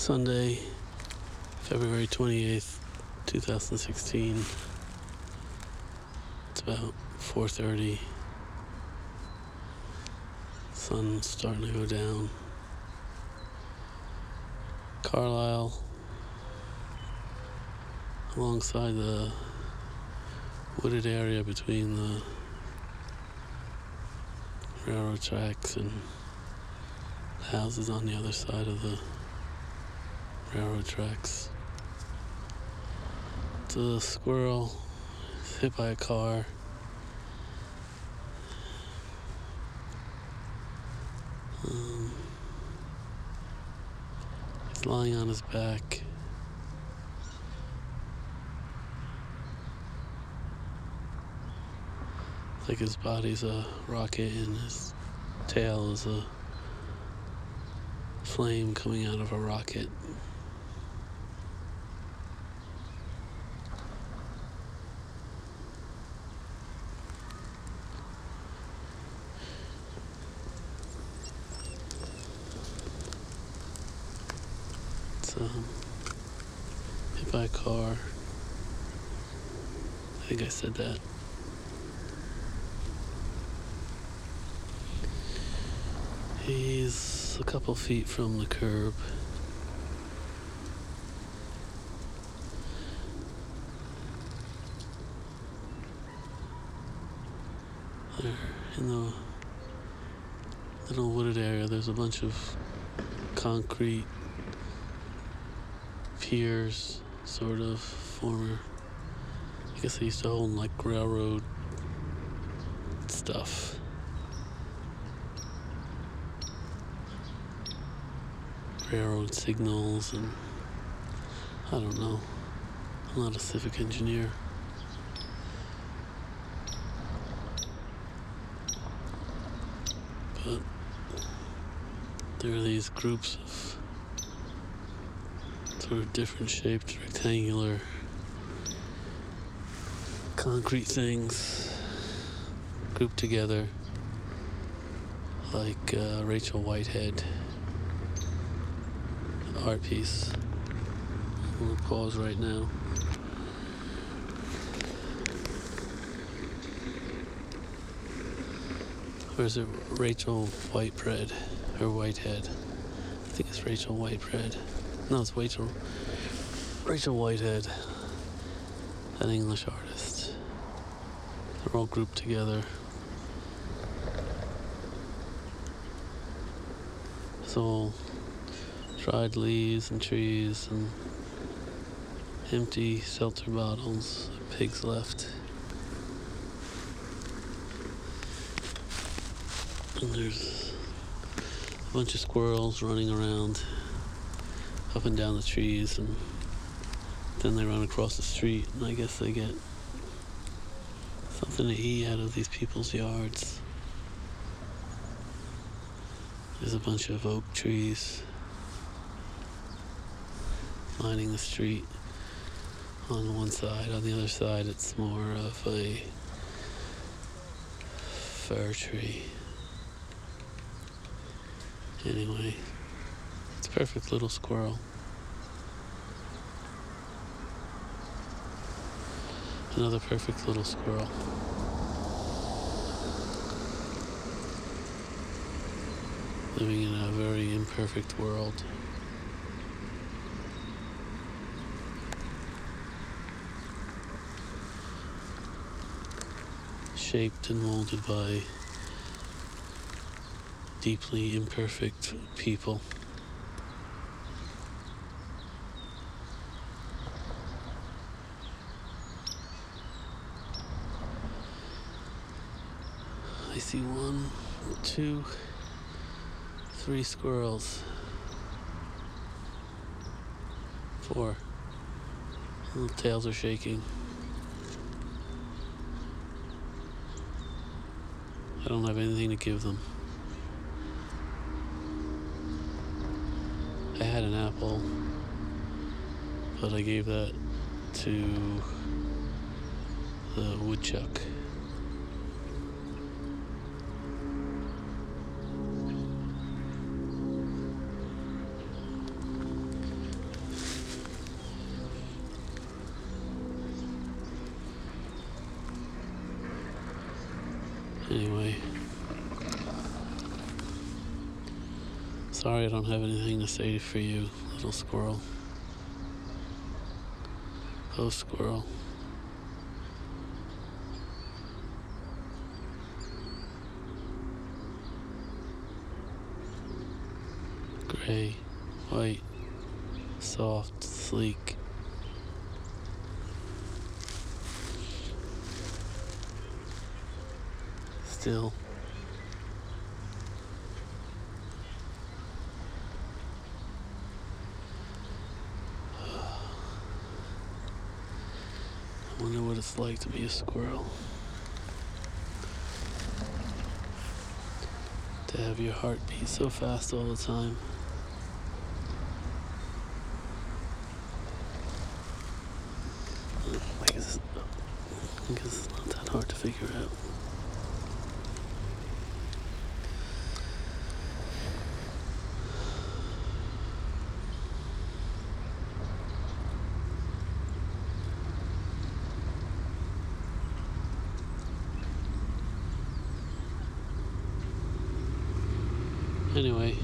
Sunday, February 28th, 2016. It's about 4:30. Sun's starting to go down. Carlyle alongside the wooded area between the railroad tracks and houses on the other side of the railroad tracks. It's a squirrel hit by a car. Um, he's lying on his back. Like his body's a rocket and his tail is a flame coming out of a rocket. It's um, hit by a car. I think I said that. He's a couple feet from the curb. There, in the little wooded area, there's a bunch of concrete piers, sort of, former. I guess they used to hold like railroad stuff. railroad signals and I don't know. I'm not a civic engineer. But there are these groups of different shaped rectangular concrete things grouped together like uh, Rachel Whitehead art piece. Pause right now. Or is it Rachel Whitebread or Whitehead? I think it's Rachel Whitebread. No, it's Rachel. Rachel Whitehead, an English artist. They're all grouped together. It's all dried leaves and trees and empty seltzer bottles pigs left. And there's a bunch of squirrels running around up and down the trees and then they run across the street and I guess they get something to eat out of these people's yards. There's a bunch of oak trees lining the street on one side. On the other side, it's more of a fir tree. Anyway, perfect little squirrel. Another perfect little squirrel. Living in a very imperfect world. shaped and molded by deeply imperfect people. I see one, two, three squirrels. Four. Little tails are shaking. I don't have anything to give them. I had an apple, but I gave that to the woodchuck. Anyway. Sorry I don't have anything to say for you, little squirrel. Oh, squirrel. Gray, white, soft, sleek. Still. I wonder what it's like to be a squirrel. To have your heart beat so fast all the time. I guess, I guess it's not that hard to figure out. Anyway.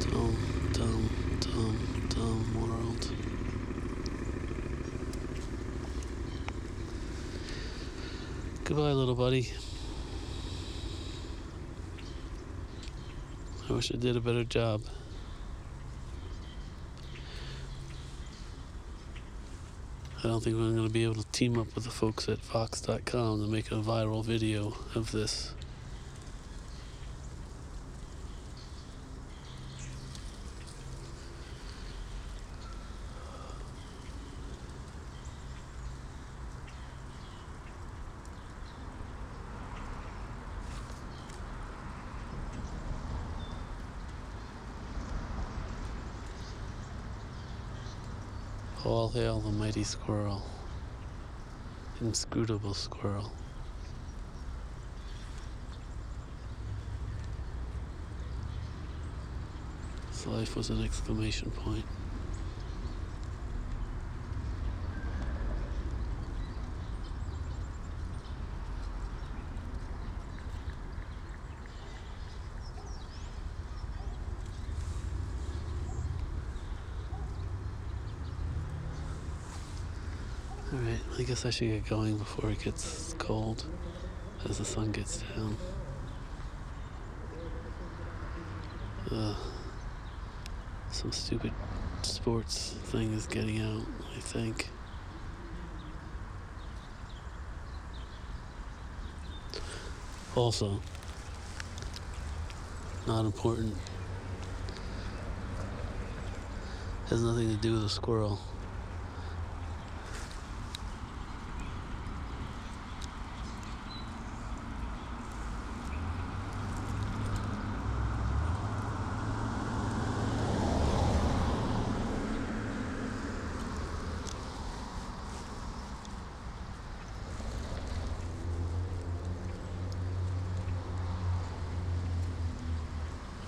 Dumb, dumb, dumb, dumb world. Goodbye, little buddy. I wish I did a better job. I don't think I'm going to be able to team up with the folks at Fox.com to make a viral video of this. All hail the mighty squirrel, inscrutable squirrel. His life was an exclamation point. Alright, I guess I should get going before it gets cold as the sun gets down. Some stupid sports thing is getting out, I think. Also, not important. Has nothing to do with a squirrel.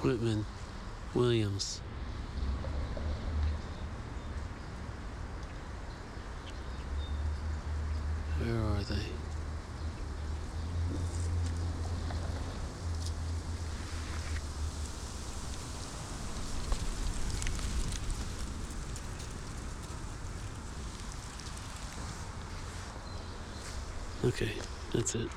Whitman, Williams. Where are they? Okay, that's it.